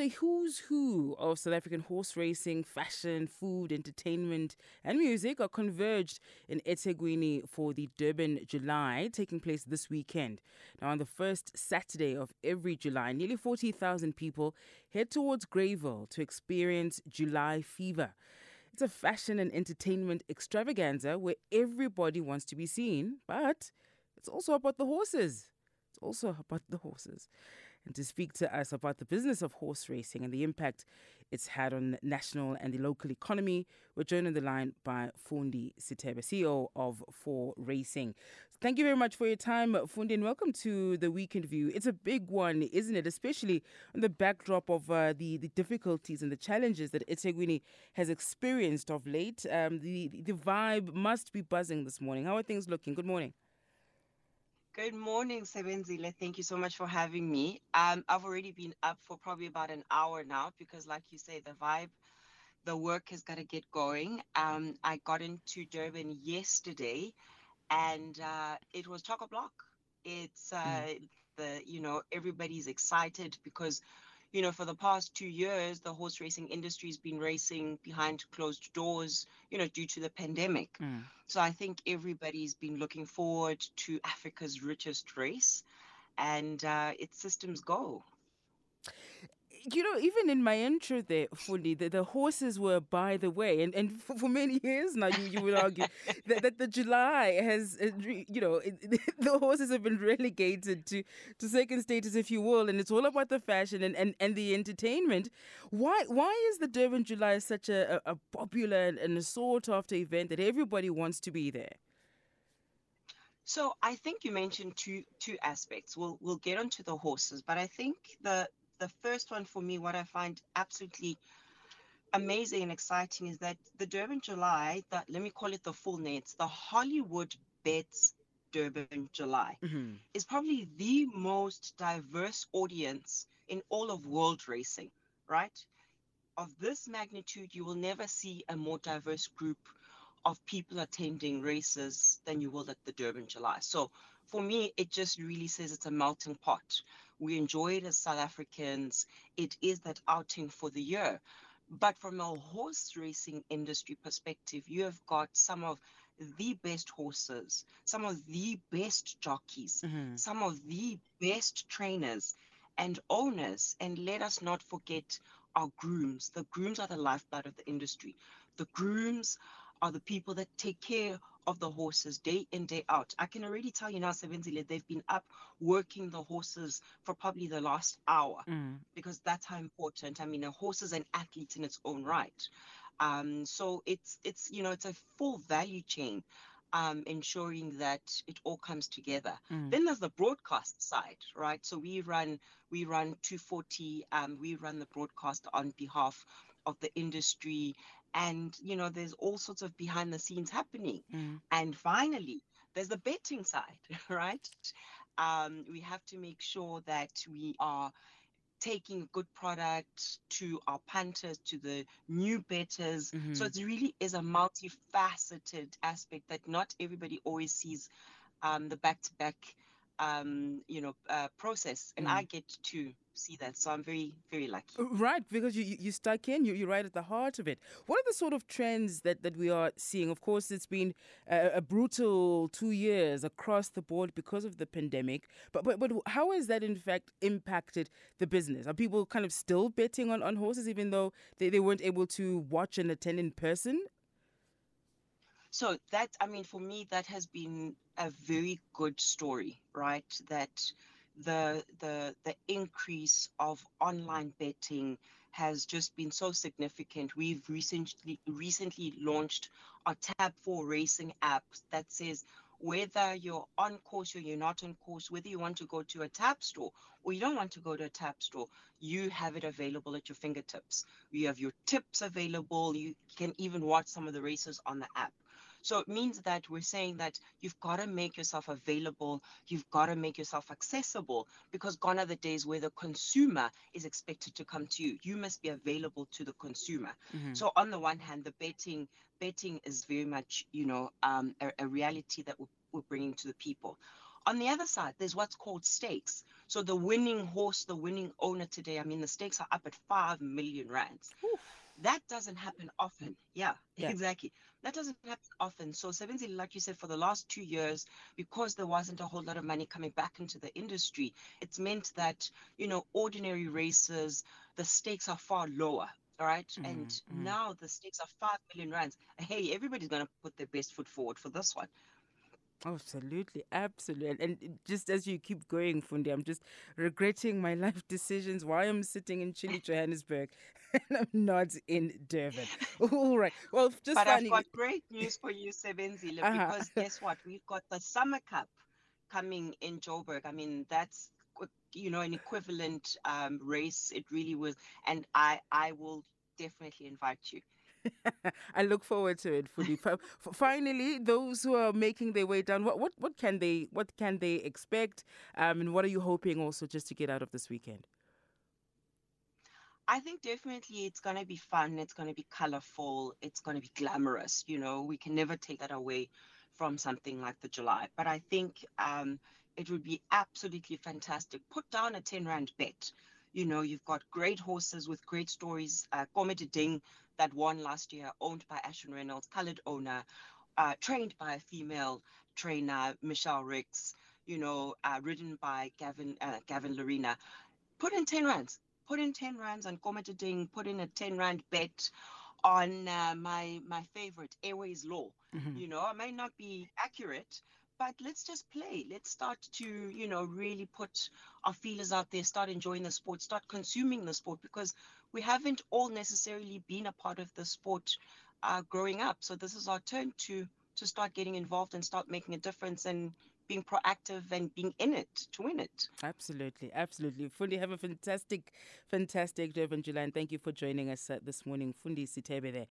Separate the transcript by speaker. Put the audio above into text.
Speaker 1: the who's who of South African horse racing, fashion, food, entertainment, and music are converged in eThekwini for the Durban July, taking place this weekend. Now, on the first Saturday of every July, nearly 40,000 people head towards Greyville to experience July fever. It's a fashion and entertainment extravaganza where everybody wants to be seen, but it's also about the horses. It's also about the horses and to speak to us about the business of horse racing and the impact it's had on national and the local economy. We're joined on the line by Fundi Sithebe, CEO of 4Racing. Thank you very much for your time, Fundi, and welcome to the Weekend View. It's a big one, isn't it? Especially on the backdrop of uh, the, the difficulties and the challenges that eThekwini has experienced of late. Um, the, the vibe must be buzzing this morning. How are things looking? Good morning.
Speaker 2: Good morning, Sebenzile. Thank you so much for having me. Um, I've already been up for probably about an hour now because, like you say, the vibe, the work has got to get going. Um, I got into Durban yesterday, and uh, it was chock a block. It's uh, mm. the you know everybody's excited because you know, for the past two years, the horse racing industry has been racing behind closed doors, you know, due to the pandemic. Mm. So I think everybody's been looking forward to Africa's richest race, and uh, its systems go
Speaker 1: you know, even in my intro there, Fundi, the, the horses were by the way, and, and for, for many years now, you, you would argue that, that the July has, uh, you know, the horses have been relegated to, to second status, if you will, and it's all about the fashion and, and, and the entertainment. Why why is the Durban July such a, a popular and a sought after event that everybody wants to be there?
Speaker 2: So I think you mentioned two two aspects. We'll we'll get onto the horses, but I think the the first one for me, what I find absolutely amazing and exciting is that the Durban July, that let me call it the full nets, the Hollywood Bets Durban July mm-hmm. is probably the most diverse audience in all of world racing, right? Of this magnitude, you will never see a more diverse group of people attending races than you will at the Durban July. So for me, it just really says it's a melting pot. We enjoy it as South Africans. It is that outing for the year. But from a horse racing industry perspective, you have got some of the best horses, some of the best jockeys, mm-hmm. some of the best trainers and owners. And let us not forget our grooms. The grooms are the lifeblood of the industry. The grooms are the people that take care of the horses day in, day out. I can already tell you now, Sebenzile, they've been up working the horses for probably the last hour mm. because that's how important. I mean, a horse is an athlete in its own right. Um, so it's it's you know it's a full value chain um, ensuring that it all comes together. Mm. Then there's the broadcast side, right? So we run we run 240. Um, we run the broadcast on behalf of the industry, and you know there's all sorts of behind the scenes happening. Mm. And finally, there's the betting side, right? Um, we have to make sure that we are taking good product to our punters, to the new bettors. Mm-hmm. So it really is a multifaceted aspect that not everybody always sees um, the back to back um, you know, uh, process, and mm. I get to see that. So I'm very, very lucky.
Speaker 1: Right, because you you stuck in, you you're right at the heart of it. What are the sort of trends that that we are seeing? Of course, it's been a, a brutal two years across the board because of the pandemic. But but but how has that in fact impacted the business? Are people kind of still betting on on horses even though they, they weren't able to watch and attend in person?
Speaker 2: So that, I mean, for me, that has been a very good story, right? That the the the increase of online betting has just been so significant. We've recently recently launched our Tab 4 racing app that says whether you're on course or you're not on course, whether you want to go to a tab store or you don't want to go to a tab store, you have it available at your fingertips. You have your tips available. You can even watch some of the races on the app. So it means that we're saying that you've got to make yourself available, you've got to make yourself accessible because gone are the days where the consumer is expected to come to you. You must be available to the consumer. Mm-hmm. So on the one hand, the betting betting is very much, you know, um, a, a reality that we're, we're bringing to the people. On the other side, there's what's called stakes. So the winning horse, the winning owner today, I mean, the stakes are up at 5 million rands.
Speaker 1: Oof.
Speaker 2: That doesn't happen often. Yeah,
Speaker 1: Yeah.
Speaker 2: exactly. That doesn't happen often. So Sevenzi, like you said, for the last two years, because there wasn't a whole lot of money coming back into the industry, it's meant that, you know, ordinary races, the stakes are far lower. All right. and
Speaker 1: Mhm, mhm.
Speaker 2: now the stakes are 5 million rands. Hey, everybody's going to put their best foot forward for this one.
Speaker 1: Absolutely, absolutely. And, and just as you keep going, Fundi, I'm just regretting my life decisions. Why I'm sitting in chilly, Johannesburg, and I'm not in Durban. All right. Well, just
Speaker 2: but I've got great news for you, Sebenzile,
Speaker 1: Uh-huh.
Speaker 2: because guess what? We've got the Summer Cup coming in Joburg. I mean, that's you know an equivalent um, race. It really was, and I I will definitely invite you.
Speaker 1: I look forward to it fully. Finally, those who are making their way down, what what what can they what can they expect? Um, and what are you hoping also just to get out of this weekend?
Speaker 2: I think definitely it's going to be fun. It's going to be colorful. It's going to be glamorous. You know, we can never take that away from something like the July. But I think um, it would be absolutely fantastic. Put down a 10 Rand bet. You know, you've got great horses with great stories. Uh, Kommetdieding that won last year, owned by Ashton Reynolds, colored owner, uh, trained by a female trainer, Michelle Rix, you know, uh, ridden by Gavin, uh, Gavin Lerena. Put in 10 rands put in 10 rands on Kommetdieding, put in a 10 rand bet on uh, my my favorite Airways Law.
Speaker 1: Mhm.
Speaker 2: You know, I may not be accurate, but let's just play. Let's start to, you know, really put our feelers out there, start enjoying the sport, start consuming the sport because we haven't all necessarily been a part of the sport uh, growing up. So this is our turn to to start getting involved and start making a difference and being proactive and being in it to win it.
Speaker 1: Absolutely, absolutely. Fundi, have a fantastic, fantastic Durban July, and thank you for joining us uh, this morning. Fundi Sithebe there.